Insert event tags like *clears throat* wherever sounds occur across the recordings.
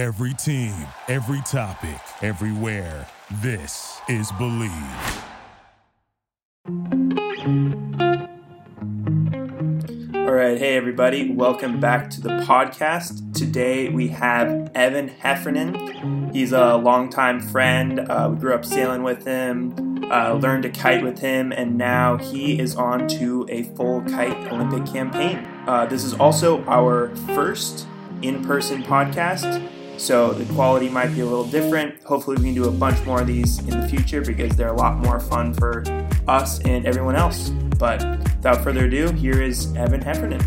Every team, every topic, everywhere. This is Believe. All right, hey everybody, welcome back to the podcast. Today we have Evan Heffernan. He's a longtime friend. Uh, we grew up sailing with him, uh, learned to kite with him, and now he is on to a full kite Olympic campaign. Uh, this is also our first in person podcast, so the quality might be a little different. Hopefully, we can do a bunch more of these in the future because they're a lot more fun for us and everyone else. But without further ado, here is Evan Heffernan.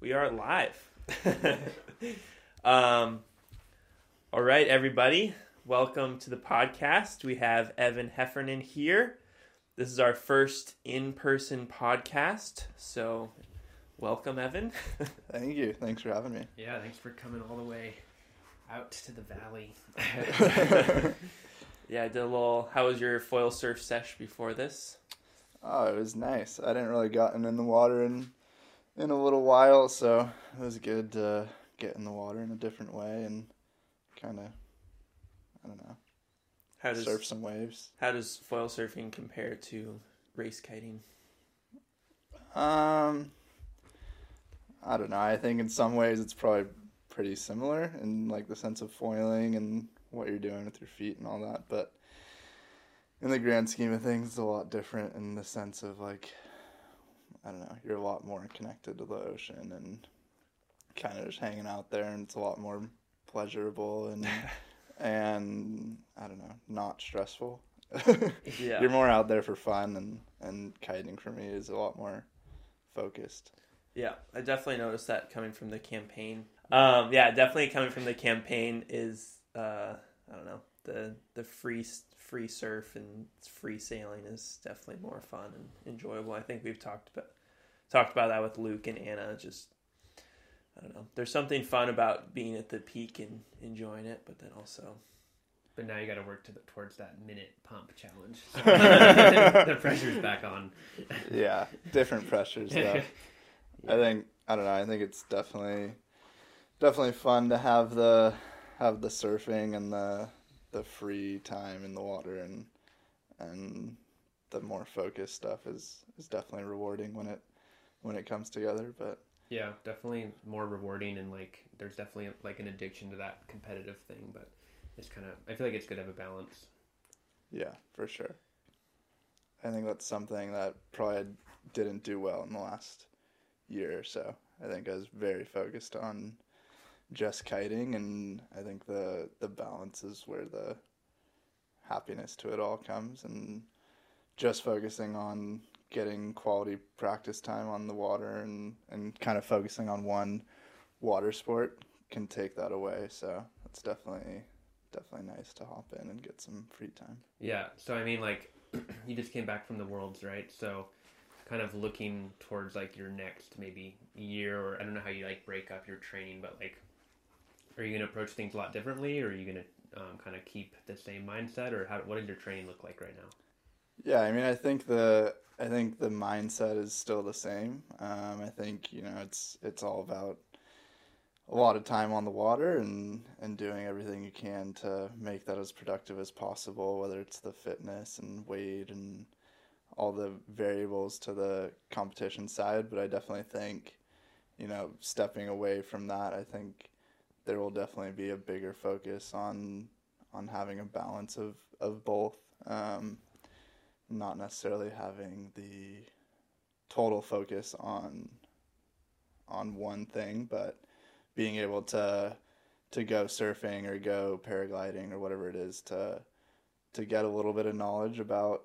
We are live. *laughs* um, all right, everybody, welcome to the podcast. We have Evan Heffernan here. This is our first in person podcast. So, welcome, Evan. *laughs* Thank you. Thanks for having me. Yeah, thanks for coming all the way out to the valley. *laughs* yeah, I did a little. How was your foil surf sesh before this? Oh, it was nice. I didn't really gotten in the water in in a little while, so it was good to get in the water in a different way and kind of I don't know How does surf some waves. how does foil surfing compare to race kiting? Um, I don't know. I think in some ways it's probably pretty similar in like the sense of foiling and what you're doing with your feet and all that, but in the grand scheme of things, it's a lot different in the sense of like I don't know. You're a lot more connected to the ocean and kind of just hanging out there, and it's a lot more pleasurable and *laughs* and I don't know, not stressful. Yeah. *laughs* You're more out there for fun, and and kiting for me is a lot more focused. Yeah, I definitely noticed that coming from the campaign. Um, yeah, definitely coming from the campaign is uh, I don't know the the free free surf and free sailing is definitely more fun and enjoyable. I think we've talked about talked about that with Luke and Anna. Just I don't know. There's something fun about being at the peak and enjoying it, but then also But now you got to work to the, towards that minute pump challenge. *laughs* So *laughs* the pressure's back on. Yeah, different pressures though. *laughs* I think I don't know. I think it's definitely definitely fun to have the have the surfing and the the free time in the water and and the more focused stuff is is definitely rewarding when it when it comes together. But Yeah, definitely more rewarding and like there's definitely like an addiction to that competitive thing, but it's kind of I feel like it's good to have a balance. yeah, for sure. I think that's something that probably didn't do well in the last year or so. I think I was very focused on just kiting, and I think the the balance is where the happiness to it all comes, and just focusing on getting quality practice time on the water and and kind of focusing on one water sport can take that away. So it's definitely definitely nice to hop in and get some free time. Yeah, so I mean like *clears throat* you just came back from the worlds, right? So kind of looking towards like your next maybe year or I don't know how you like break up your training, but like are you going to approach things a lot differently or are you going to um, kind of keep the same mindset or how what does your training look like right now? Yeah, I mean, I think the I think the mindset is still the same. Um, I think you know it's it's all about a lot of time on the water and and doing everything you can to make that as productive as possible. Whether it's the fitness and weight and all the variables to the competition side, but I definitely think you know stepping away from that, I think there will definitely be a bigger focus on on having a balance of of both. Um, not necessarily having the total focus on on one thing, but being able to to go surfing or go paragliding or whatever it is to to get a little bit of knowledge about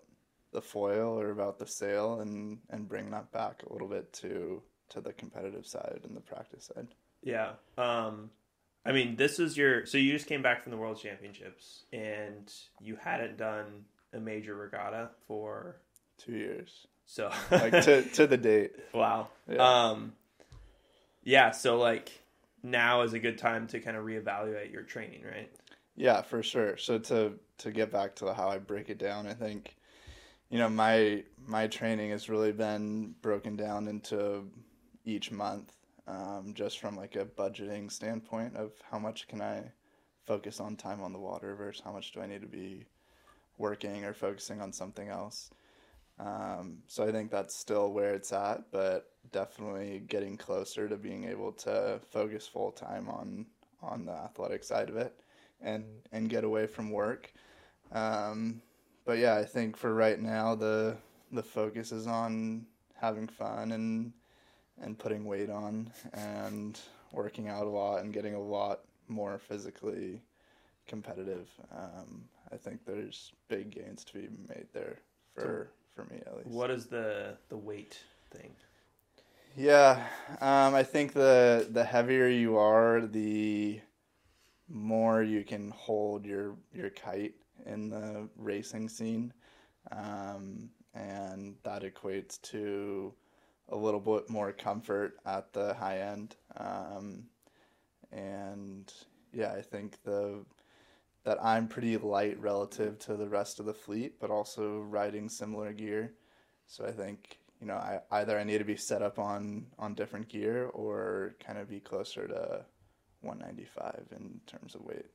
the foil or about the sail and and bring that back a little bit to to the competitive side and the practice side. Yeah. Um, I mean, this is your. So you just came back from the World Championships, and you hadn't done a major regatta for Two years, so *laughs* like to to the date. wow. Yeah. Um, yeah. So like now is a good time to kind of reevaluate your training, right? Yeah, for sure. So to to get back to how I break it down, I think you know my my training has really been broken down into each month um, just from like a budgeting standpoint of how much can I focus on time on the water versus how much do I need to be working or focusing on something else. Um, so I think that's still where it's at, but definitely getting closer to being able to focus full time on on the athletic side of it and and get away from work. Um, but yeah, I think for right now the the focus is on having fun and and putting weight on and working out a lot and getting a lot more physically competitive. Um, I think there's big gains to be made there for for me at least. What is the the weight thing? Yeah, um, I think the the heavier you are, the more you can hold your your kite in the racing scene, um, and that equates to a little bit more comfort at the high end. Um, and yeah, I think the that I'm pretty light relative to the rest of the fleet, but also riding similar gear. So I think you know I either I need to be set up on on different gear or kind of be closer to 195 in terms of weight.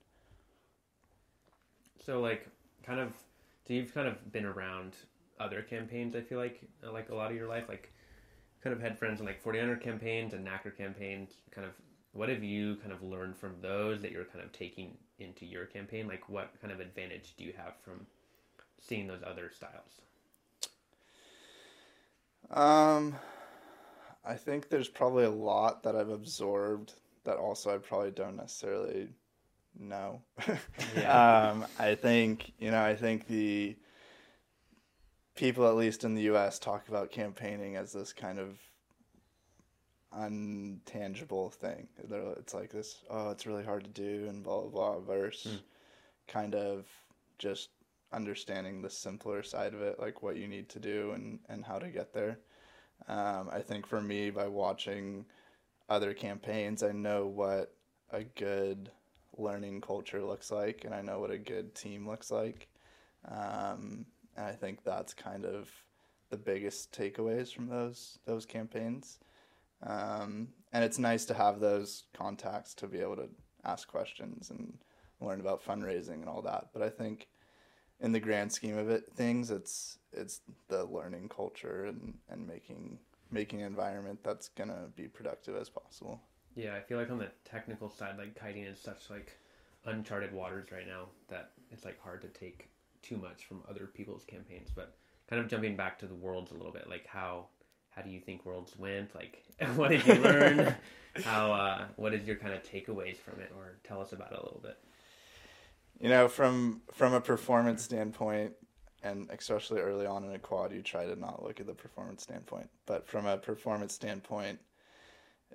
So like kind of so you've kind of been around other campaigns I feel like uh, like a lot of your life like kind of had friends in like 49er campaigns and Nacra campaigns kind of what have you kind of learned from those that you're kind of taking into your campaign? Like what kind of advantage do you have from seeing those other styles? Um, I think there's probably a lot that I've absorbed that also I probably don't necessarily know. Yeah. *laughs* um, I think you know I think the people at least in the U.S. talk about campaigning as this kind of untangible thing. They're, it's like this, oh, it's really hard to do, and blah blah blah. Versus kind of just understanding the simpler side of it, like what you need to do and and how to get there. Um, I think for me, by watching other campaigns, I know what a good learning culture looks like, and I know what a good team looks like. Um, and I think that's kind of the biggest takeaways from those those campaigns. Um, and it's nice to have those contacts to be able to ask questions and learn about fundraising and all that. But I think in the grand scheme of it, things it's it's the learning culture and, and making making an environment that's gonna be productive as possible. Yeah, I feel like on the technical side, like kiting is such like uncharted waters right now that it's like hard to take too much from other people's campaigns. But kind of jumping back to the worlds a little bit, like how how do you think worlds went? Like *laughs* what did you learn? *laughs* how uh, what is your kind of takeaways from it, or tell us about it a little bit. You know, from from a performance standpoint, and especially early on in a quad, you try to not look at the performance standpoint. But from a performance standpoint,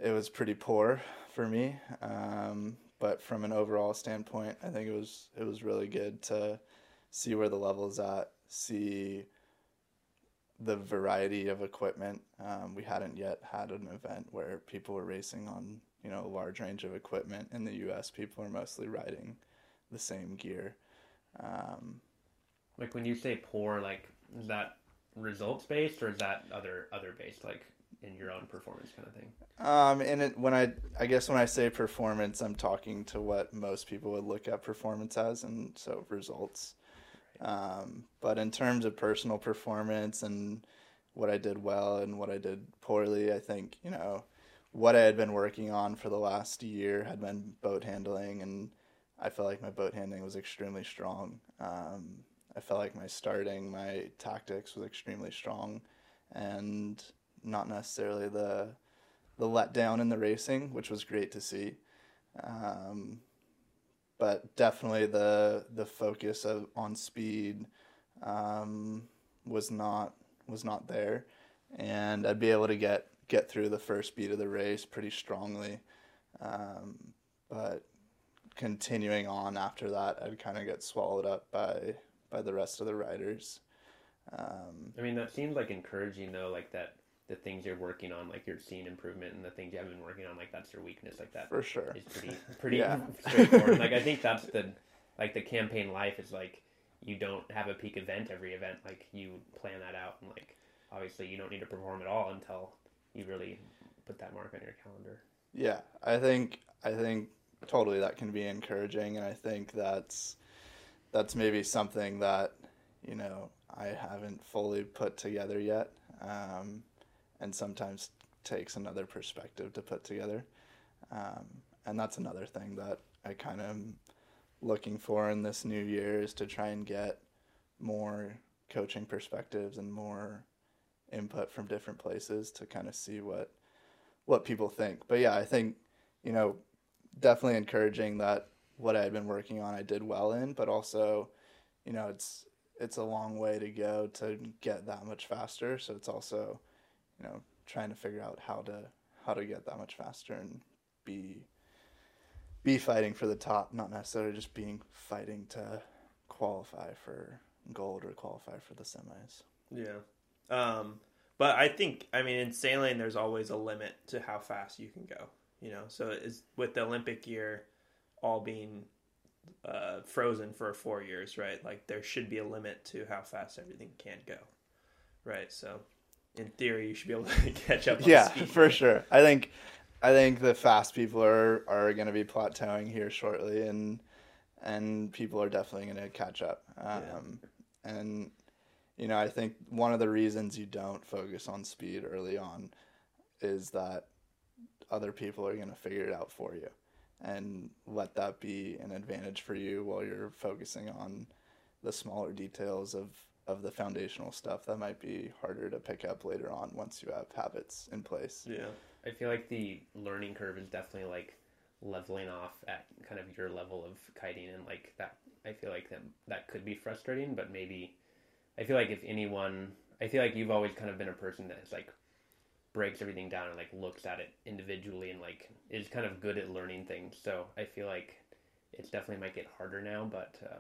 it was pretty poor for me. Um, but from an overall standpoint, I think it was it was really good to see where the level's at, see the variety of equipment. Um, we hadn't yet had an event where people were racing on you know a large range of equipment. In the U.S., people are mostly riding the same gear. Um, Like when you say poor, like is that results based or is that other other based, like in your own performance kind of thing? Um, and it, when I, I guess when I say performance, I'm talking to what most people would look at performance as, and so results. Um, but in terms of personal performance and what I did well and what I did poorly, I think you know what I had been working on for the last year had been boat handling, and I felt like my boat handling was extremely strong. Um, I felt like my starting, my tactics was extremely strong, and not necessarily the the letdown in the racing, which was great to see. Um, but definitely the the focus of on speed um, was not was not there, and I'd be able to get get through the first beat of the race pretty strongly, um, but continuing on after that, I'd kind of get swallowed up by by the rest of the riders. Um, I mean, that seems like encouraging though, like that the things you're working on, like you're seeing improvement, and the things you haven't been working on, like that's your weakness, like that for sure. is pretty pretty Yeah. straightforward. Like I *laughs* think that's the like the campaign life is like you don't have a peak event every event. Like you plan that out, and like obviously you don't need to perform at all until you really put that mark on your calendar. Yeah, I think I think totally that can be encouraging, and I think that's that's maybe something that you know I haven't fully put together yet, um, and sometimes takes another perspective to put together, um, and that's another thing that I kind of looking for in this new year is to try and get more coaching perspectives and more input from different places to kind of see what what people think. But yeah, I think you know definitely encouraging that what I had been working on I did well in, but also you know it's it's a long way to go to get that much faster. So it's also you know trying to figure out how to how to get that much faster and be be fighting for the top, not necessarily just being fighting to qualify for gold or qualify for the semis. Yeah. Um, but I think, I mean, in sailing, there's always a limit to how fast you can go. You know, so is with the Olympic year all being uh, frozen for four years, right? Like there should be a limit to how fast everything can go, right? So, in theory, you should be able to *laughs* catch up. yeah, speed. for sure. I think, I think the fast people are are going to be plateauing here shortly, and and people are definitely going to catch up. Um, yeah. And you know, I think one of the reasons you don't focus on speed early on is that other people are going to figure it out for you and let that be an advantage for you while you're focusing on the smaller details of of the foundational stuff that might be harder to pick up later on once you have habits in place. Yeah. I feel like the learning curve is definitely like leveling off at kind of your level of kiting and like that I feel like that that could be frustrating, but maybe I feel like if anyone I feel like you've always kind of been a person that is like breaks everything down and like looks at it individually and like is kind of good at learning things. So I feel like it's definitely might get harder now, but uh,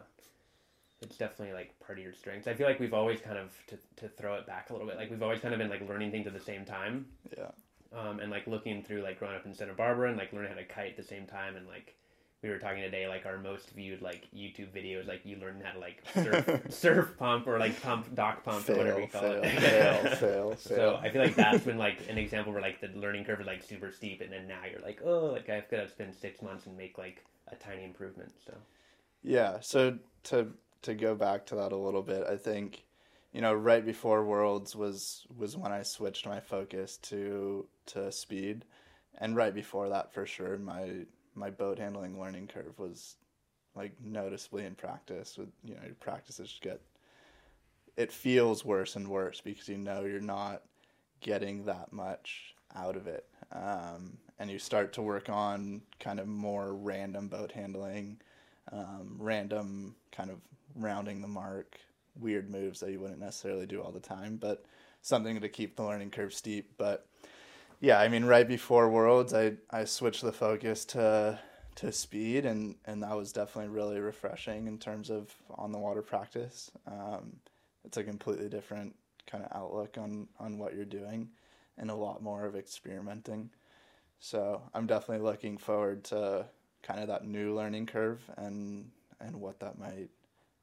it's definitely like part of your strengths. I feel like we've always kind of to to throw it back a little bit. Like we've always kind of been like learning things at the same time. Yeah. Um, and like looking through like growing up in Santa Barbara and like learning how to kite at the same time and like we were talking today like our most viewed like YouTube videos like you learn how to like surf, *laughs* surf pump or like pump dock pump fail, or whatever you call fail, it. *laughs* fail, fail, So fail. I feel like that's been like an example where like the learning curve is like super steep, and then now you're like, oh, like I've got to spend six months and make like a tiny improvement. So Yeah. So to to go back to that a little bit, I think, you know, right before Worlds was was when I switched my focus to to speed, and right before that, for sure, my my boat handling learning curve was like noticeably in practice. With you know, your practices just get it feels worse and worse because you know you're not getting that much out of it. Um, and you start to work on kind of more random boat handling, um, random kind of rounding the mark, weird moves that you wouldn't necessarily do all the time, but something to keep the learning curve steep. But yeah, I mean, right before Worlds, I, I switched the focus to to speed, and, and that was definitely really refreshing in terms of on the water practice. Um, it's a completely different kind of outlook on, on what you're doing and a lot more of experimenting. So I'm definitely looking forward to kind of that new learning curve and and what that might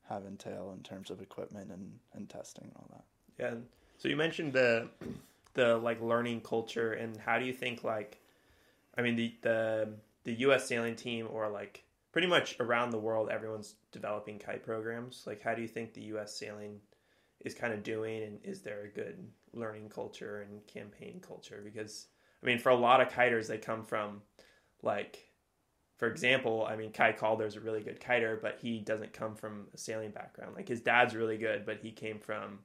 have entail in terms of equipment and, and testing and all that. Yeah. So you mentioned the the like learning culture and how do you think like I mean the the the US sailing team or like pretty much around the world everyone's developing kite programs. Like how do you think the US sailing is kind of doing and is there a good learning culture and campaign culture because I mean for a lot of kiters they come from like for example, I mean, Kai Calder's a really good kiter, but he doesn't come from a sailing background. Like his dad's really good, but he came from,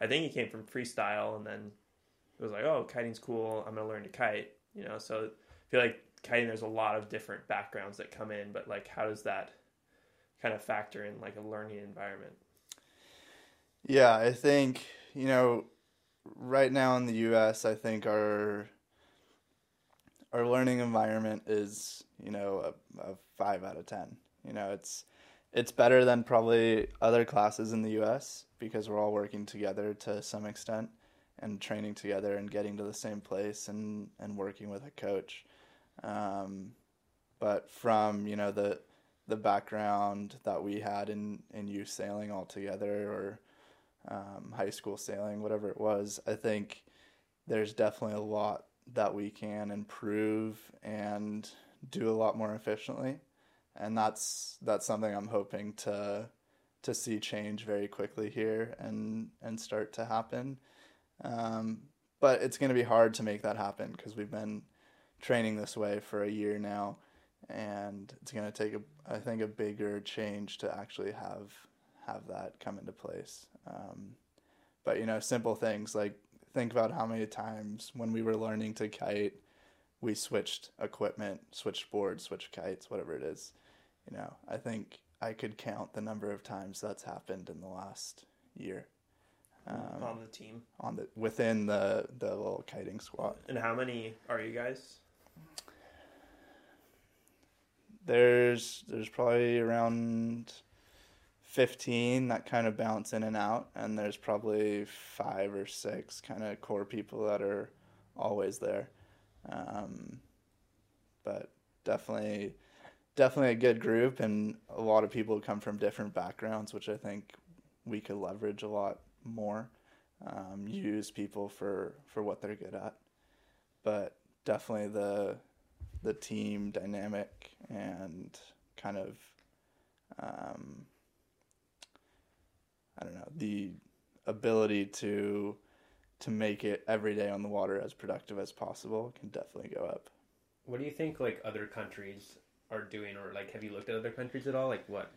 I think he came from freestyle, and then it was like, oh, kiting's cool. I'm gonna learn to kite. You know, so I feel like kiting. There's a lot of different backgrounds that come in, but like, how does that kind of factor in like a learning environment? Yeah, I think, you know, right now in the US, I think our our learning environment is, you know, a, a 5 out of 10. You know, it's it's better than probably other classes in the US because we're all working together to some extent and training together and getting to the same place and and working with a coach. Um, but from, you know, the the background that we had in in youth sailing all together or um, high school sailing, whatever it was, I think there's definitely a lot that we can improve and do a lot more efficiently, and that's that's something I'm hoping to to see change very quickly here and and start to happen. Um, but it's going to be hard to make that happen because we've been training this way for a year now, and it's going to take a I think a bigger change to actually have have that come into place. Um, but you know, simple things like think about how many times when we were learning to kite, we switched equipment, switched boards, switched kites, whatever it is. You know, I think I could count the number of times that's happened in the last year. Um, on the team, on the within the the little kiting squad. And how many are you guys? There's there's probably around 15 that kind of bounce in and out and there's probably five or six kind of core people that are always there um, but definitely definitely a good group and a lot of people come from different backgrounds which i think we could leverage a lot more um, use people for for what they're good at. But definitely the the team dynamic and kind of um, I don't know the ability to to make it every day on the water as productive as possible can definitely go up. What do you think like other countries are doing, or like have you looked at other countries at all? Like what?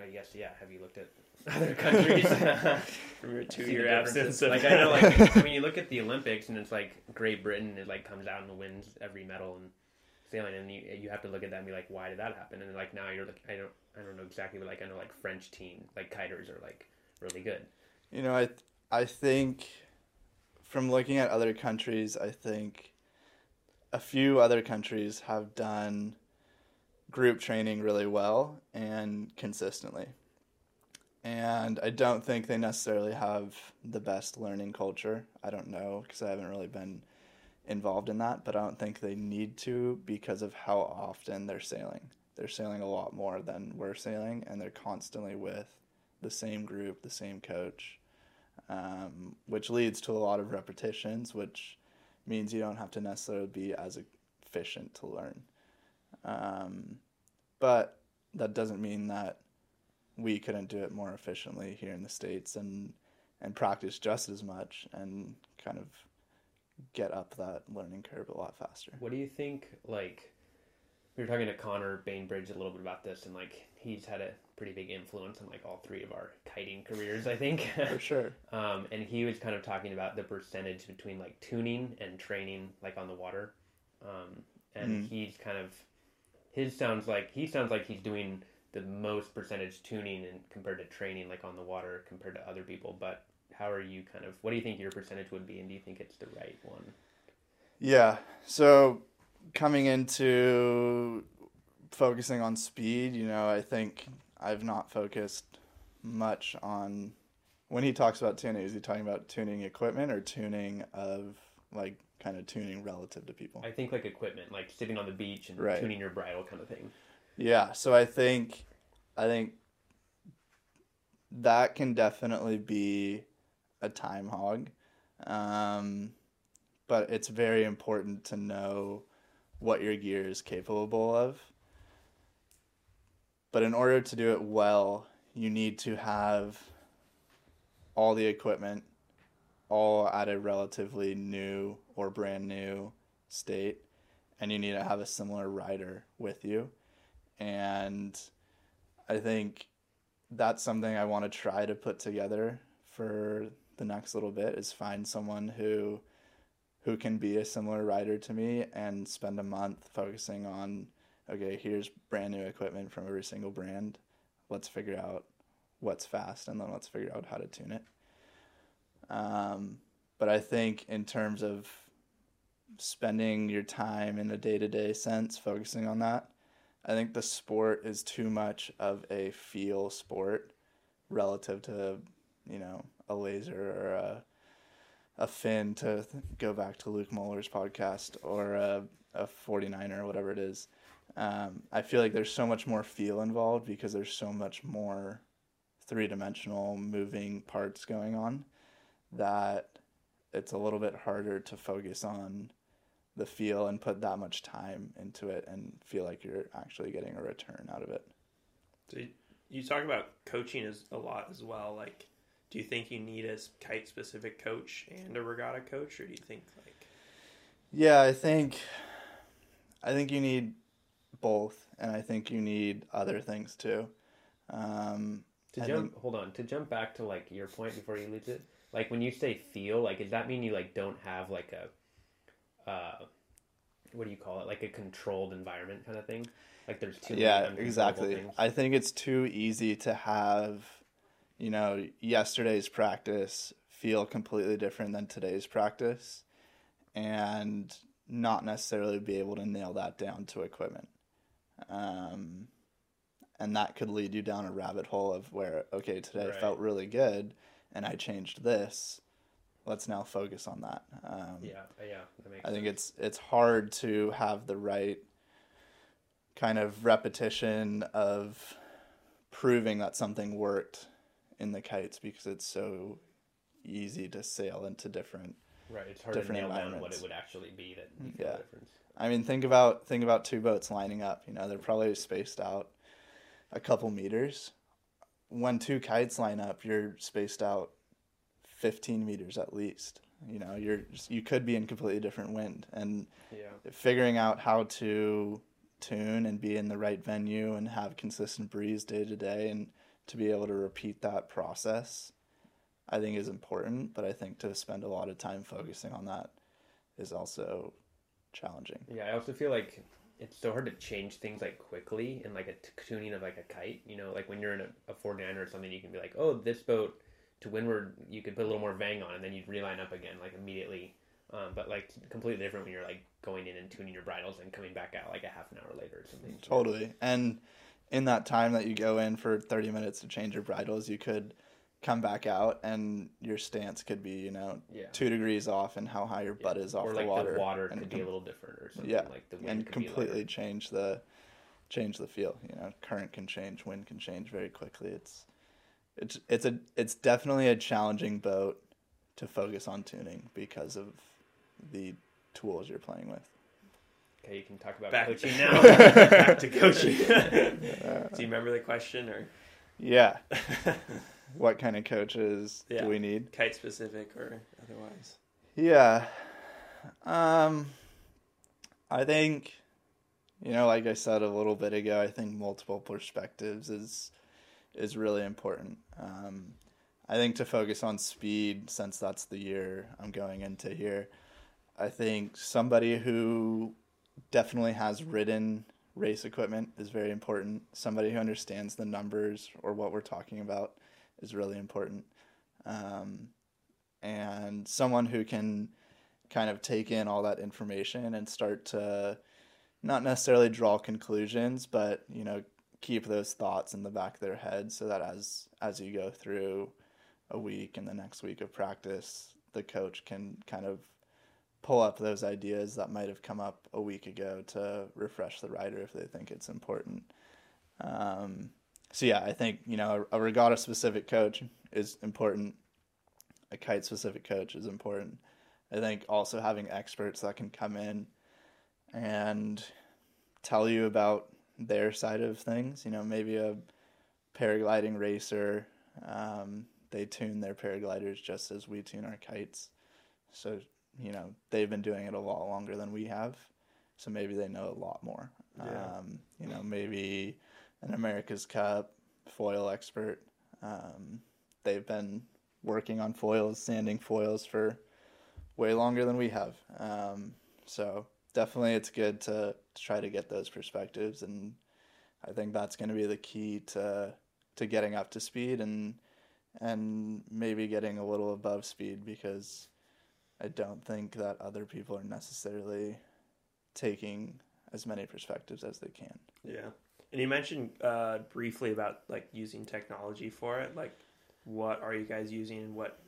I guess yeah. Have you looked at *laughs* other countries from *laughs* your two-year absence? like I know, like *laughs* I mean, you look at the Olympics and it's like Great Britain. It like comes out and wins every medal and sailing, and you you have to look at that and be like, why did that happen? And like now you're like, I don't I don't know exactly, but like I know like French team like kiters are like really good. You know, I I think from looking at other countries, I think a few other countries have done group training really well and consistently. And I don't think they necessarily have the best learning culture. I don't know because I haven't really been involved in that, but I don't think they need to because of how often they're sailing. They're sailing a lot more than we're sailing, and they're constantly with the same group, the same coach, um, which leads to a lot of repetitions, which means you don't have to necessarily be as efficient to learn. Um, but that doesn't mean that we couldn't do it more efficiently here in the states and and practice just as much and kind of get up that learning curve a lot faster. What do you think? Like, we were talking to Connor Bainbridge a little bit about this, and like he's had a pretty big influence on like all three of our kiting careers, I think. *laughs* For sure. *laughs* um, and he was kind of talking about the percentage between like tuning and training, like on the water. Um, and mm. he's kind of his sounds like he sounds like he's doing the most percentage tuning and compared to training like on the water compared to other people but how are you kind of what do you think your percentage would be and do you think it's the right one yeah so coming into focusing on speed you know i think i've not focused much on when he talks about tuning is he talking about tuning equipment or tuning of like kind of tuning relative to people i think like equipment like sitting on the beach and right. tuning your bridle kind of thing yeah so i think i think that can definitely be a time hog. Um, but it's very important to know what your gear is capable of. But in order to do it well, you need to have all the equipment all at a relatively new or brand new state and you need to have a similar rider with you. And i think that's something i want to try to put together for the next little bit is find someone who who can be a similar rider to me and spend a month focusing on okay here's brand new equipment from every single brand let's figure out what's fast and then let's figure out how to tune it um, but i think in terms of spending your time in a day-to-day sense focusing on that i think the sport is too much of a feel sport relative to you know a laser or a a Finn to go back to Luke Muller's podcast or a, a 49er or whatever it is. Um, I feel like there's so much more feel involved because there's so much more three dimensional moving parts going on that it's a little bit harder to focus on the feel and put that much time into it and feel like you're actually getting a return out of it. So you, talk about coaching as a lot as well. Like, do you think you need a kite specific coach and a regatta coach, or do you think like? Yeah, I think I think you need both, and I think you need other things too. Um, To I jump, think- hold on. To jump back to like your point before you lose it, like when you say feel, like does that mean you like don't have like a, uh, what do you call it? Like a controlled environment kind of thing. Like there's too yeah, exactly. things? I think it's too easy to have, you know, yesterday's practice feel completely different than today's practice, and not necessarily be able to nail that down to equipment. Um, and that could lead you down a rabbit hole of where okay today Right. felt really good and i changed this let's now focus on that um, yeah, yeah, that makes I think sense. it's it's hard to have the right kind of repetition of proving that something worked in the kites because it's so easy to sail into different right. It's hard to nail down what it would actually be that you feel Yeah. the difference. I mean think about think about two boats lining up, you know, they're probably spaced out a couple meters. When two kites line up, you're spaced out 15 meters at least. You know, you're you could be in completely different wind and Yeah. figuring out how to tune and be in the right venue and have consistent breeze day to day and to be able to repeat that process i think is important but i think to spend a lot of time focusing on that is also challenging Yeah, I also feel like it's so hard to change things like quickly in like a t- tuning of like a kite. You know, like when you're in a, a 49er something, you can be like, oh, this boat to windward, you could put a little more vang on, and then you'd reline up again like immediately. Um, but like completely different when you're like going in and tuning your bridles and coming back out like a half an hour later or something. totally and in that time that you go in for 30 minutes to change your bridles you could come back out and your stance could be you know Yeah. two degrees off and how high your butt is off or the like water the water and could be a little different or something. yeah like the wind and could completely lighter. change the change the feel you know current can change wind can change very quickly it's it's it's a it's definitely a challenging boat to focus on tuning because of the tools you're playing with Okay, you can talk about Back- coaching *laughs* now. Back to *laughs* coaching. *laughs* do you remember the question or yeah what kind of coaches Yeah. do we need kite specific or otherwise? Yeah. Um I think you know, like I said a little bit ago, I think multiple perspectives is is really important. Um I think to focus on speed since that's the year I'm going into here. I think somebody who definitely has ridden race equipment is very important. Somebody who understands the numbers or what we're talking about is really important. Um, and someone who can kind of take in all that information and start to not necessarily draw conclusions, but you know, keep those thoughts in the back of their head so that as as you go through a week and the next week of practice, the coach can kind of pull up those ideas that might have come up a week ago to refresh the rider if they think it's important. Um, so yeah, I think you know a, a regatta specific coach is important. A kite specific coach is important. I think also having experts that can come in and tell you about their side of things. You know, maybe a paragliding racer, um, they tune their paragliders just as we tune our kites. So, you know, they've been doing it a lot longer than we have. So maybe they know a lot more. Yeah. Um, you know, maybe an America's Cup foil expert. Um, they've been working on foils, sanding foils for way longer than we have. Um, so definitely it's good to, to try to get those perspectives and I think that's going to be the key to to getting up to speed and and maybe getting a little above speed because I don't think that other people are necessarily taking as many perspectives as they can. Yeah. And you mentioned uh, briefly about like using technology for it. Like, what are you guys using, and what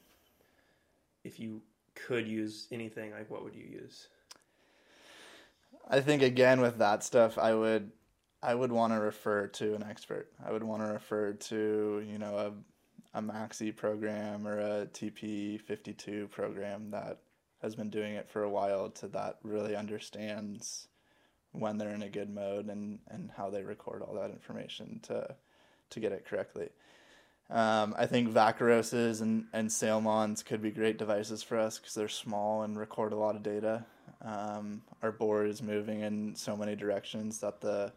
if you could use anything? Like, what would you use? I think again with that stuff, I would I would want to refer to an expert. I would want to refer to you know a maxi program or a TP 52 program that has been doing it for a while to that really understands when they're in a good mode and, and how they record all that information to to get it correctly. Um, I think Vakaroses and, and Sailmons could be great devices for us because they're small and record a lot of data. Um, our board is moving in so many directions that the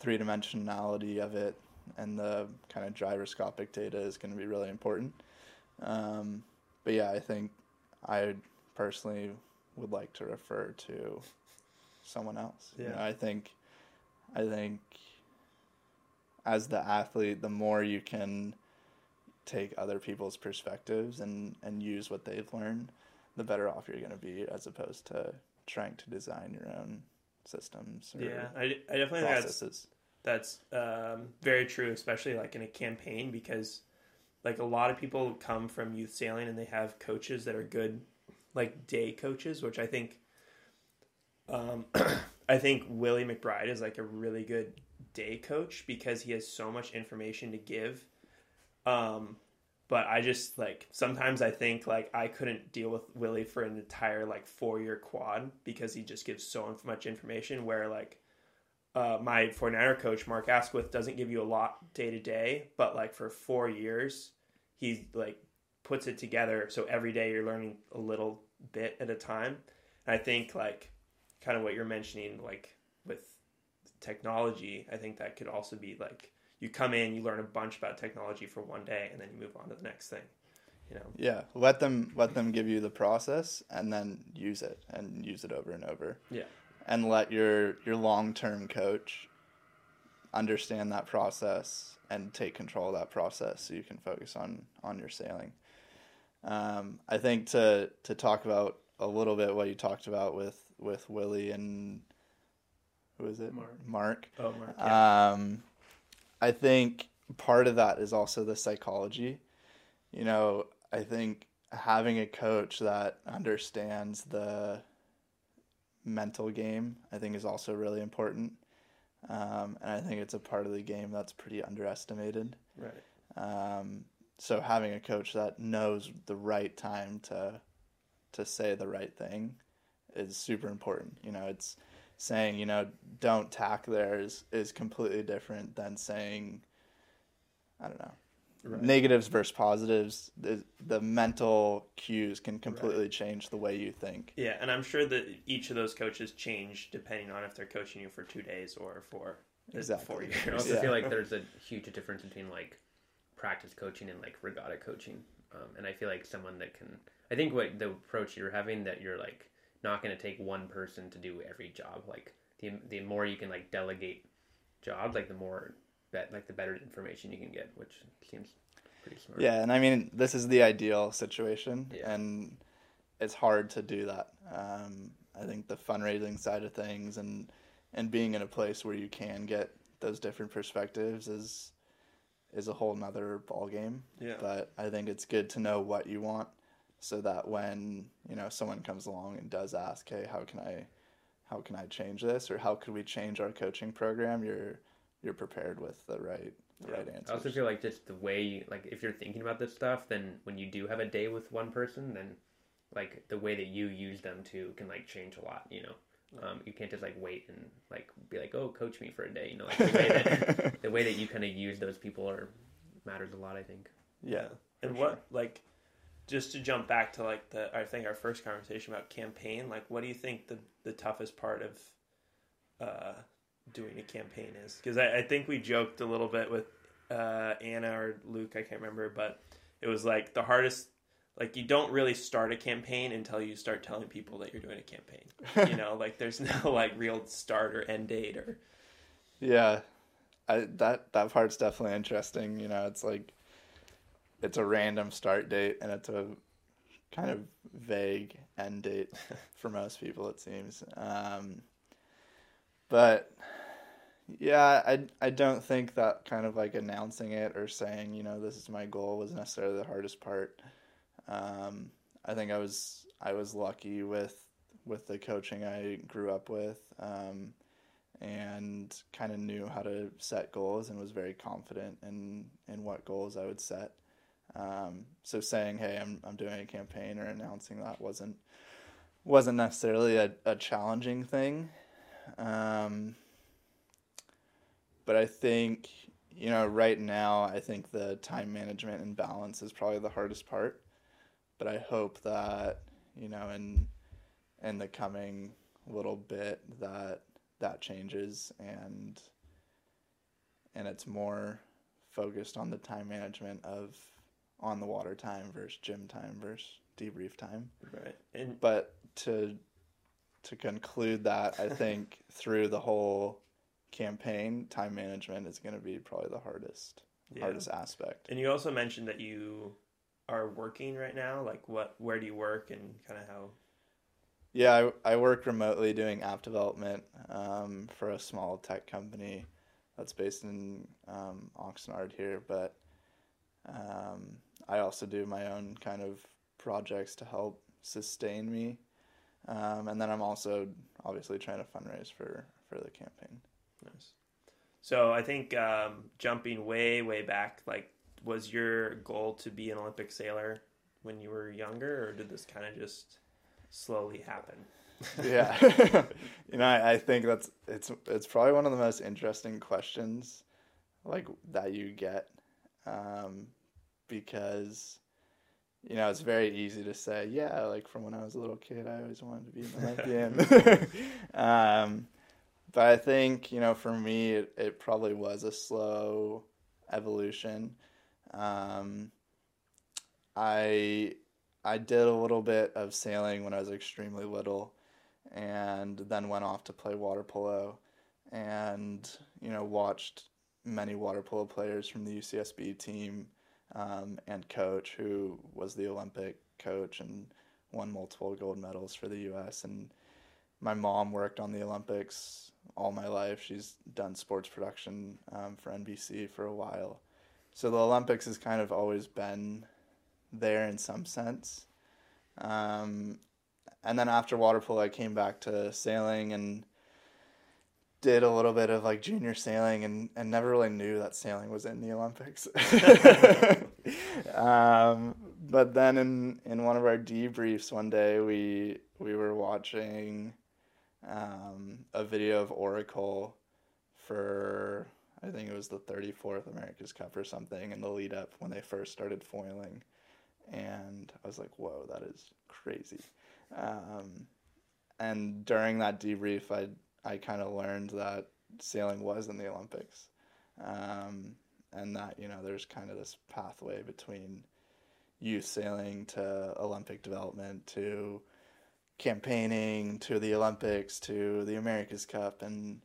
three dimensionality of it and the kind of gyroscopic data is going to be really important. Um, but yeah, I think I personally would like to refer to someone else. You Yeah. know, I think, I think, as the athlete, the more you can take other people's perspectives and and use what they've learned, the better off you're going to be, as opposed to trying to design your own systems Yeah, I, I definitely think that's that's um, very true, especially like in a campaign because like a lot of people come from youth sailing and they have coaches that are good, like day coaches, which I think, um, *clears throat* I think Willie McBride is like a really good day coach because he has so much information to give. Um, but I just like sometimes I think like I couldn't deal with Willie for an entire like four year quad because he just gives so much information. Where like uh, my 49er coach Mark Asquith doesn't give you a lot day to day, but like for four years, he like puts it together. So every day you're learning a little bit at a time. And I think like kind of what you're mentioning, like with technology, I think that could also be like you come in, you learn a bunch about technology for one day, and then you move on to the next thing. You know, Yeah, let them let them give you the process and then use it and use it over and over. Yeah. And let your your long term coach understand that process and take control of that process so you can focus on on your sailing. Um, I think to to talk about a little bit what you talked about with with Willie and who is it? Mark. Mark. oh, Mark, yeah. Um, I think part of that is also the psychology. You know, I think having a coach that understands the mental game, I think, is also really important. Um, and I think it's a part of the game that's pretty underestimated. right. Um, so having a coach that knows the right time to to say the right thing is super important. You know, it's saying you know don't tack there is is completely different than saying I don't know Right. negatives versus positives. The the mental cues can completely change the way you think. Yeah, and I'm sure that each of those coaches change depending on if they're coaching you for two days or for Exactly. four years. I also Yeah. feel like *laughs* there's a huge difference between like practice coaching and like regatta coaching. Um, and I feel like someone that can, I think what the approach you're having that you're like not going to take one person to do every job. Like the the more you can like delegate jobs, like the more bet like the better information you can get, which seems pretty smart. Yeah, and I mean this is the ideal situation, Yeah. and it's hard to do that. Um, I think the fundraising side of things and and being in a place where you can get those different perspectives is is a whole nother ball game. Yeah. But I think it's good to know what you want, so that when you know someone comes along and does ask, "Hey, how can I, how can I change this?" or "How could we change our coaching program?" You're you're prepared with the right the Yeah. right I also feel like just the way, like, if you're thinking about this stuff, then when you do have a day with one person, then like the way that you use them too can like change a lot. You know, um, you can't just like wait and like be like, oh, coach me for a day. You know, like the way that *laughs* the way that you kind of use those people are matters a lot. I think. yeah. And for what like just to jump back to like the I think our first conversation about campaign, like what do you think the the toughest part of uh doing a campaign is? Because I, I think we joked a little bit with uh Anna or Luke, I can't remember, but it was like the hardest like you don't really start a campaign until you start telling people that you're doing a campaign. you know, like there's no like real start or end date or Yeah, I that that part's definitely interesting. You know, it's like it's a random start date and it's a kind of vague end date *laughs* for most people. It seems, um, but yeah, I I don't think that kind of like announcing it or saying you know this is my goal was necessarily the hardest part. Um, I think I was I was lucky with with the coaching I grew up with. Um, and kind of knew how to set goals and was very confident in in what goals I would set. Um, so saying, "Hey, I'm I'm doing a campaign" or announcing that wasn't wasn't necessarily a, a challenging thing. Um, but I think you know right now I think the time management and balance is probably the hardest part. But I hope that you know in in the coming little bit that that changes and and it's more focused on the time management of on the water time versus gym time versus debrief time. Right. And But to to conclude that, I *laughs* think through the whole campaign, time management is going to be probably the hardest yeah. hardest aspect. And you also mentioned that you are working right now. Like, what? Where do you work, and kind of how? Yeah, I, I work remotely doing app development um, for a small tech company that's based in um, Oxnard here. But um, I also do my own kind of projects to help sustain me. Um, and then I'm also obviously trying to fundraise for, for the campaign. Nice. So I think um, jumping way, way back, like, was your goal to be an Olympic sailor when you were younger, or did this kind of just slowly happen? yeah, *laughs* you know, I, I think that's it's it's probably one of the most interesting questions, like that you get, um, because, you know, it's very easy to say, yeah, like from when I was a little kid, I always wanted to be an Olympian. *laughs* *laughs* um, but I think you know, for me, it, it probably was a slow evolution. Um, I I did a little bit of sailing when I was extremely little, and then went off to play water polo, and you know watched many water polo players from the UCSB team um, and coach who was the Olympic coach and won multiple gold medals for the U.S. and my mom worked on the Olympics all my life. She's done sports production um, for NBC for a while. So the Olympics has kind of always been there in some sense. Um, and then after water polo, I came back to sailing and did a little bit of like junior sailing and, and never really knew that sailing was in the Olympics. *laughs* um, but then in, in one of our debriefs one day, we we were watching um, a video of Oracle for I think it was the 34th America's Cup or something in the lead up when they first started foiling, and I was like, "Whoa, that is crazy." Um, and during that debrief, I I kind of learned that sailing was in the Olympics, um, and that you know there's kind of this pathway between youth sailing to Olympic development to campaigning to the Olympics to the America's Cup and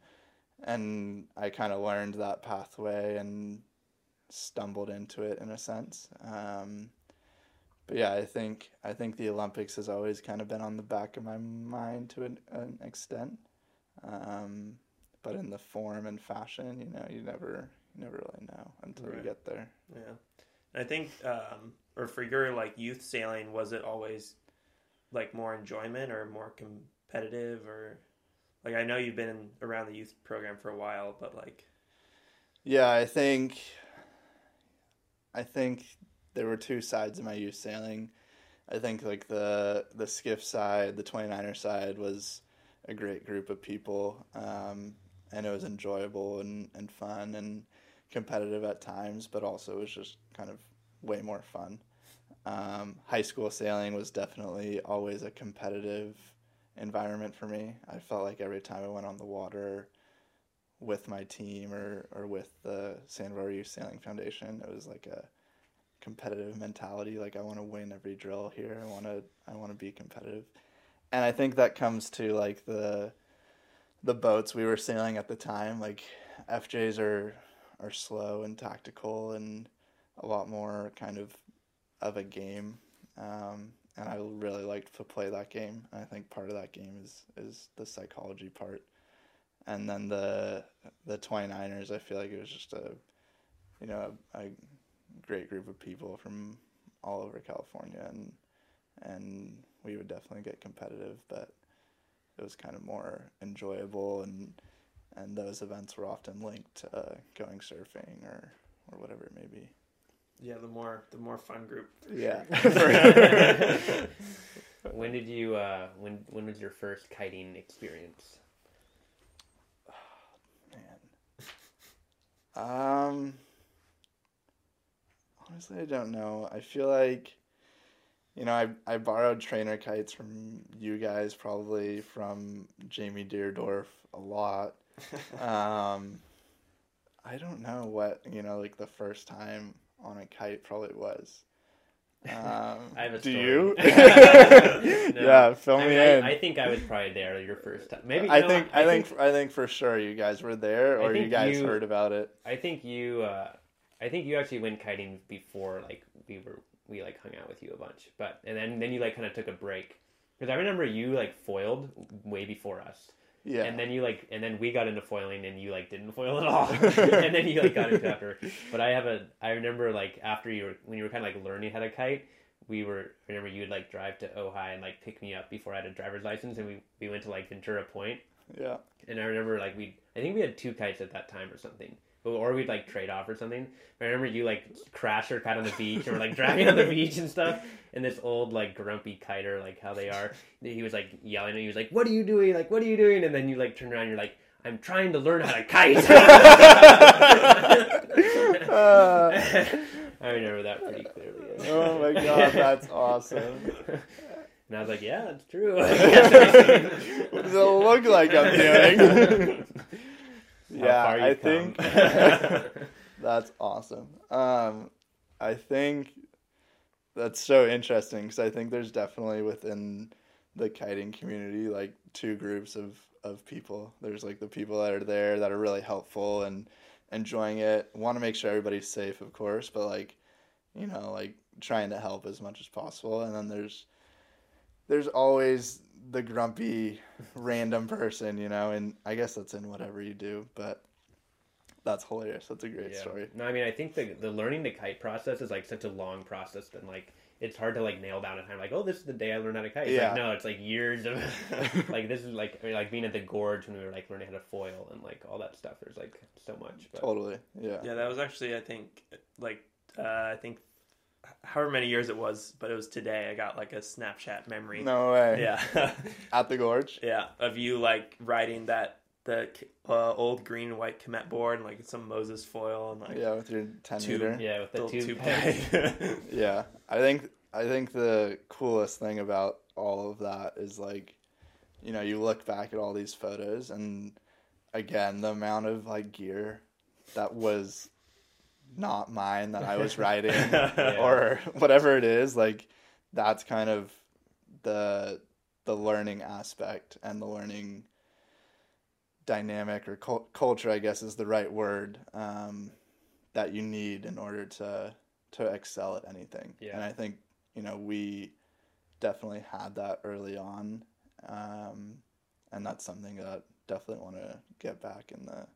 and I kind of learned that pathway and stumbled into it in a sense. Um, but yeah, I think I think the Olympics has always kind of been on the back of my mind to an, an extent. Um, but in the form and fashion, you know, you never you never really know until Right. you get there. Yeah, and I think, um, or for your like youth sailing, was it always like more enjoyment or more competitive, or like I know you've been around the youth program for a while, but like, Yeah, I think I think there were two sides of my youth sailing. I think like the the skiff side, the 29er side was a great group of people. Um, and it was enjoyable and, and fun and competitive at times, but also it was just kind of way more fun. Um, high school sailing was definitely always a competitive environment for me. I felt like every time I went on the water with my team or, or with the San Youth Sailing Foundation, it was like a competitive mentality. Like I want to win every drill here. I want to I want to be competitive, and I think that comes to like the the boats we were sailing at the time. Like FJs are are slow and tactical and a lot more kind of of a game. Um, and I really liked to play that game. And I think part of that game is is the psychology part. And then the the 29ers, I feel like it was just a you know, a, a great group of people from all over California and and we would definitely get competitive, but it was kind of more enjoyable and and those events were often linked to uh, going surfing or or whatever it may be. Yeah, the more the more fun group. Yeah. *laughs* *laughs* when did you? Uh, when when was your first kiting experience? *sighs* Man. Um. Honestly, I don't know. I feel like, you know, I I borrowed trainer kites from you guys, probably from Jamie Deerdorf a lot. *laughs* Um, I don't know what you know, like the first time on a kite probably was. Um, *laughs* I have a do you? *laughs* No. Yeah, fill I me mean, in. I, I think I was probably there your first time. Maybe I no, think I, think, I think for sure you guys were there, or you guys you- heard about it. I think you. Uh, I think you actually went kiting before, like we were, we like hung out with you a bunch. But and then then you like kind of took a break because I remember you like foiled way before us, Yeah, and then you like and then we got into foiling and you like didn't foil at *laughs* all, *laughs* and then you like got into after. But I have a I remember like after you were when you were kind of like learning how to kite. We were I remember you would like drive to Ojai and like pick me up before I had a driver's license, and we we went to like Ventura Point, yeah, and I remember like we, I think we had two kites at that time or something, or we'd like trade off or something. I remember you like crash your kite on the beach, and we're like driving on the beach and stuff. And this old like grumpy kiter, like how they are, he was like yelling at me. He was like, "What are you doing? Like, what are you doing?" And then you like turn around, and you're like. I'm trying to learn how to kite. Uh, *laughs* *laughs* I remember that pretty clearly. oh my god, that's awesome. And I was like, "Yeah, that's true." *laughs* What does it look like I'm doing? Yeah, I you've think *laughs* that's awesome. Um, I think that's so interesting because I think there's definitely within the kiting community like two groups of of people. There's like the people that are there that are really helpful and enjoying it, want to make sure everybody's safe, of course, but like you know, like trying to help as much as possible. And then there's there's always the grumpy random person, you know, and I guess that's in whatever you do, but that's hilarious. That's a great Yeah. story. No, I mean, I think the the learning to kite process is like such a long process, and like it's hard to like nail down a time. Like, oh, this is the day I learned how to kite. It's Yeah. Like, no, it's like years of *laughs* *laughs* like this is like I mean, like being at the gorge when we were like learning how to foil and like all that stuff. There's like so much. But, Totally. Yeah. Yeah, that was actually I think like uh, I think however many years it was, but it was today. I got like a Snapchat memory. No way. Yeah, *laughs* At the gorge? yeah, of you like riding that the uh, old green and white comet board and like some Moses foil and like Yeah, with your 10 Two- meter. yeah, with the little two two peg. *laughs* Yeah. I think I think the coolest thing about all of that is like you know, you look back at all these photos and again, the amount of like gear that was not mine that I was riding *laughs* Yeah. *laughs* or whatever it is, like that's kind of the the learning aspect and the learning dynamic or cul- culture, I guess is the right word, um, that you need in order to to excel at anything. Yeah. And I think you know we definitely had that early on, um, and that's something that definitely want to get back in the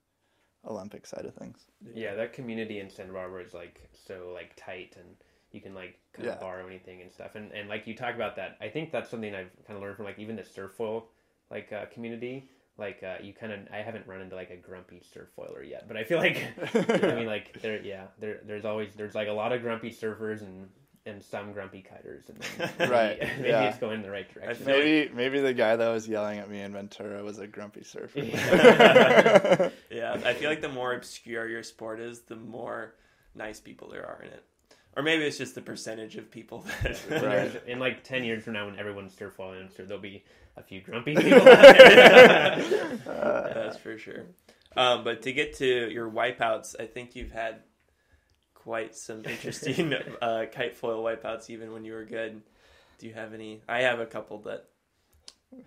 Olympic side of things. yeah, that community in Santa Barbara is like so like tight and. You can like kind of Yeah. borrow anything and stuff, and and like you talk about that. I think that's something I've kind of learned from like even the surf foil like uh, community. Like uh, you kind of, I haven't run into like a grumpy surf foiler yet, but I feel like *laughs* I mean, like there, yeah, there, there's always there's like a lot of grumpy surfers and and some grumpy cutters, and then *laughs* maybe, Right, *laughs* maybe yeah. it's going in the right direction. Maybe maybe the guy that was yelling at me in Ventura was a grumpy surfer. Yeah. *laughs* Yeah, I feel like the more obscure your sport is, the more nice people there are in it. Or maybe it's just the percentage of people that. Right. In like ten years from now, when everyone's surf foiling, I'm sure there'll be a few grumpy people out there. That's for sure. Um, but to get to your wipeouts, I think you've had quite some *laughs* interesting uh, kite foil wipeouts, even when you were good. Do you have any? I have a couple that.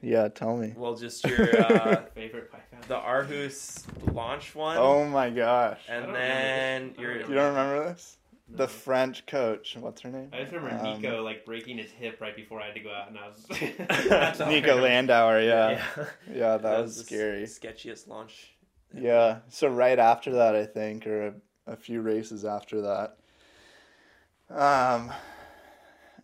yeah, tell me. Well, just your *laughs* uh, Favorite wipeout? the Arhus launch one, Oh my gosh. And then remember this. I your You don't remember this? The French coach. What's her name? I just remember Um, Nico like breaking his hip right before I had to go out, and I was *laughs* That's all I Nico. Landauer, yeah. yeah. Yeah. that, was the scary. s- sketchiest launch. Yeah. So right after that, I think, or a, a few races after that, um,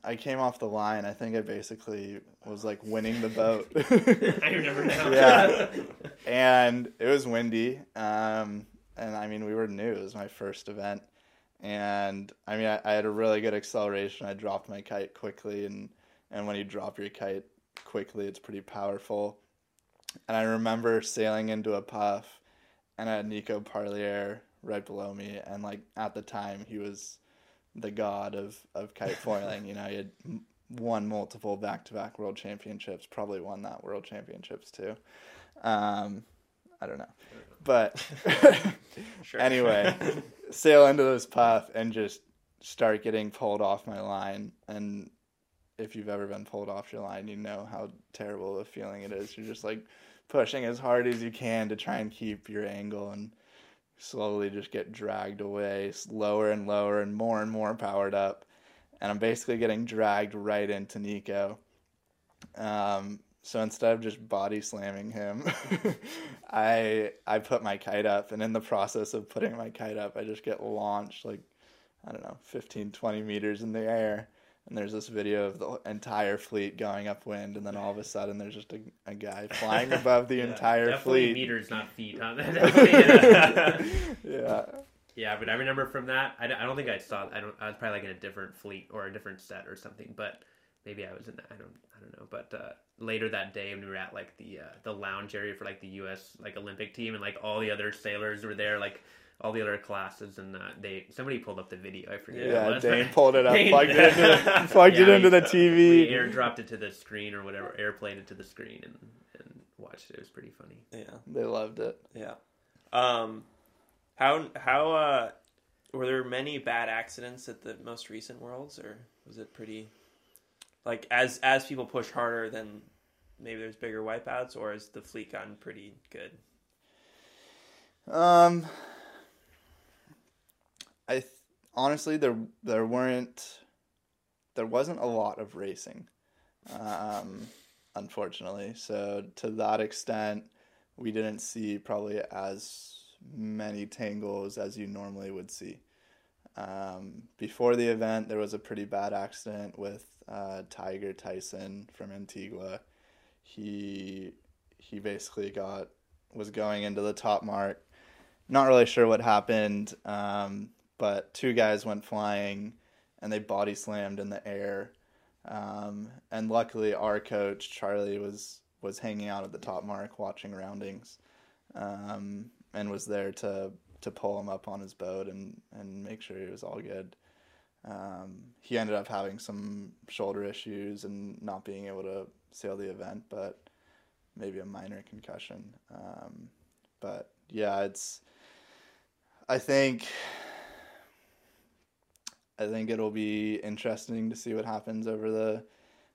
I came off the line. I think I basically was like winning the boat. *laughs* I remember now. Yeah. and it was windy. Um, and I mean, we were new. It was my first event, And I mean, I, I had a really good acceleration. I dropped my kite quickly, and and when you drop your kite quickly, it's pretty powerful. And I remember sailing into a puff, and I had Nico Parlier right below me, and like at the time he was the god of of kite foiling. you know, he had won multiple back to back world championships, probably won that world championships too. Um, I don't know, but *laughs* anyway, sail into this puff and just start getting pulled off my line. And if you've ever been pulled off your line, you know how terrible a feeling it is. You're just like pushing as hard as you can to try and keep your angle and slowly just get dragged away, lower and lower and more and more powered up. And I'm basically getting dragged right into Nico. Um, so instead of just body slamming him, *laughs* I I put my kite up, and in the process of putting my kite up, I just get launched like I don't know, 15, 20 meters in the air. And there's this video of the entire fleet going upwind, and then all of a sudden there's just a, a guy flying *laughs* above the Yeah, entire definitely fleet. meters, not feet. Huh? Yeah. *laughs* *laughs* yeah, Yeah, but I remember from that. I, don't- I don't think I saw. I don't. I was probably like in a different fleet or a different set or something. But maybe I was in. I don't. I don't know. But uh, later that day, when we were at like the uh, the lounge area for like the U.S. like Olympic team, and like all the other sailors were there, like all the other classes, and uh, they somebody pulled up the video. I forget. yeah. what was. Dane pulled it *laughs* up, Dane- plugged it into, *laughs* plugged it into we- the We TV. airdropped it to the screen or whatever, airplaned it to the screen, and and watched it. It was pretty funny. yeah. They loved it. Yeah. Um, how how uh, were there many bad accidents at the most recent worlds, or was it pretty like as as people push harder, then maybe there's bigger wipeouts, or has the fleet gotten pretty good? Um, I th- honestly there there weren't there wasn't a lot of racing, um, unfortunately. So to that extent, we didn't see probably as many tangles as you normally would see. Um, before the event, there was a pretty bad accident with uh, Tiger Tyson from Antigua. He he basically got was going into the top mark. Not really sure what happened, um, but two guys went flying and they body slammed in the air. Um, and luckily, our coach Charlie was was hanging out at the top mark watching roundings, um, and was there to to pull him up on his boat and and make sure he was all good. Um, he ended up having some shoulder issues and not being able to sail the event, but maybe a minor concussion. Um, but yeah, it's. I think. I think it'll be interesting to see what happens over the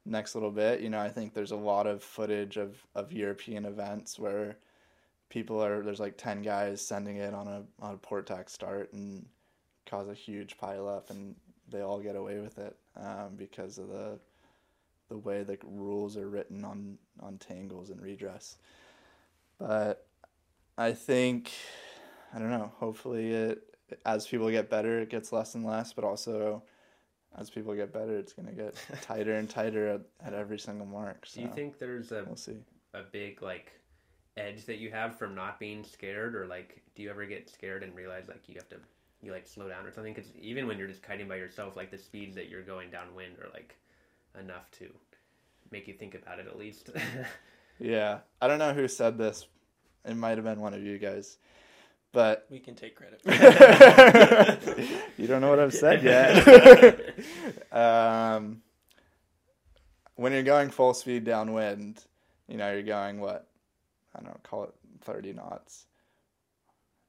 next little bit. You know, I think there's a lot of footage of, of European events where people are there's like ten guys sending it on a on a port tack start and cause a huge pile up and they all get away with it um, because of the the way the rules are written on on tangles and redress. But I think I don't know. Hopefully, it as people get better, it gets less and less. But also, as people get better, it's gonna get *laughs* tighter and tighter at, at every single mark. So Do you think there's a we'll see. a big like edge that you have from not being scared or like do you ever get scared and realize like you have to you like slow down or something because even when you're just kiting by yourself like the speeds that you're going downwind are like enough to make you think about it at least *laughs* Yeah, I don't know who said this. It might have been one of you guys, but We can take credit. *laughs* you don't know what I've said *laughs* yet. *laughs* um, when you're going full speed downwind, you know you're going what I don't know, call it 30 knots.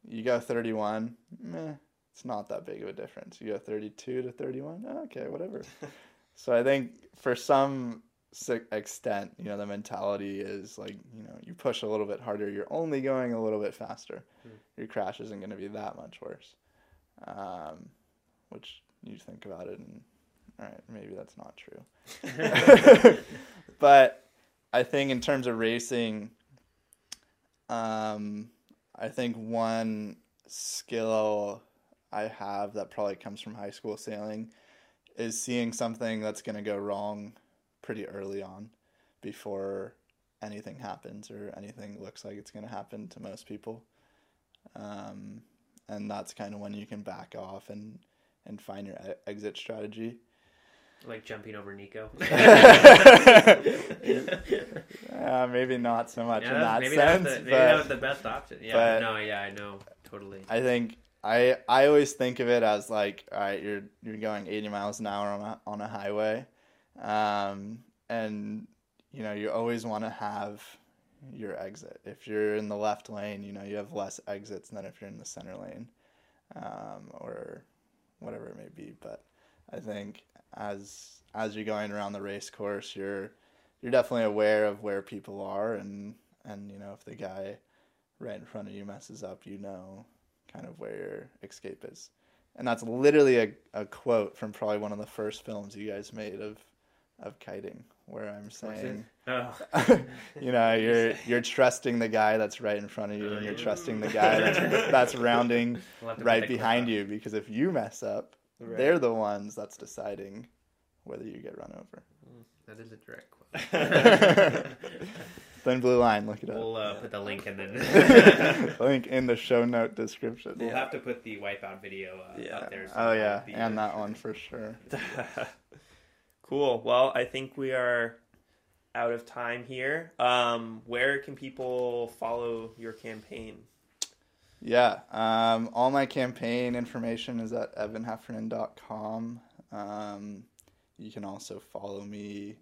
You go 31, meh, it's not that big of a difference. You go 32 to 31, okay, whatever. so I think for some extent, you know, the mentality is like, you know, you push a little bit harder, you're only going a little bit faster. Your crash isn't going to be that much worse. Um, which you think about it and, all right, maybe that's not true. *laughs* *laughs* but I think in terms of racing, um, I think one skill I have that probably comes from high school sailing is seeing something that's going to go wrong pretty early on before anything happens or anything looks like it's going to happen to most people. Um, and that's kind of when you can back off and, and find your e- exit strategy. Like jumping over Nico. *laughs* *laughs* Uh, maybe not so much Yeah, in that maybe sense, that's the, maybe but that was the best option. Yeah, but- no, yeah, I know, totally. I think I I always think of it as like, all right, you're you're going 80 miles an hour on a on a highway, um, and you know you always want to have your exit. If you're in the left lane, you know you have less exits than if you're in the center lane, um, or whatever it may be. But I think as as you're going around the race course, you're you're definitely aware of where people are, and and you know if the guy right in front of you messes up, you know kind of where your escape is. And that's literally a, a quote from probably one of the first films you guys made of of kiting, where I'm saying, Oh, *laughs* you know, you're you're trusting the guy that's right in front of you, and you're trusting the guy that's *laughs* that's rounding we'll have to put right behind you, because if you mess up, Right. they're the ones that's deciding whether you get run over. That is a direct quote. *laughs* Thin blue line, look it up. we'll uh, put the link and then Link in the show note description. we'll have to put the wipeout video uh, Yeah. up there. so Oh yeah, would be and that one for sure. Cool. Well, I think we are out of time here. Um, where can people follow your campaign? Yeah, um, all my campaign information is at evanheffernan.com. Um, you can also follow me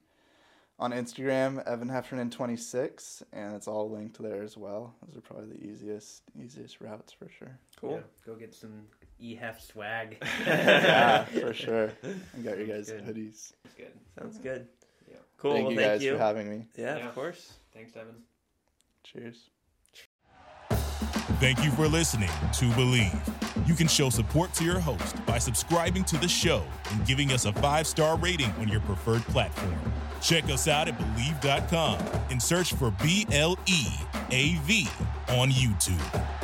on Instagram, evanheffernan26, and it's all linked there as well. Those are probably the easiest easiest routes for sure. Cool. Yeah, go get some EHEF swag. *laughs* *laughs* yeah, for sure. I got your guys' Good. hoodies. That's good. Sounds good. Yeah. Cool. thank well, you thank guys you. for having me. yeah, Yeah. of course. Thanks, Evan. Cheers. Thank you for listening to Bleav. You can show support to your host by subscribing to the show and giving us a five star rating on your preferred platform. Check us out at Bleav.com and search for B L E A V on YouTube.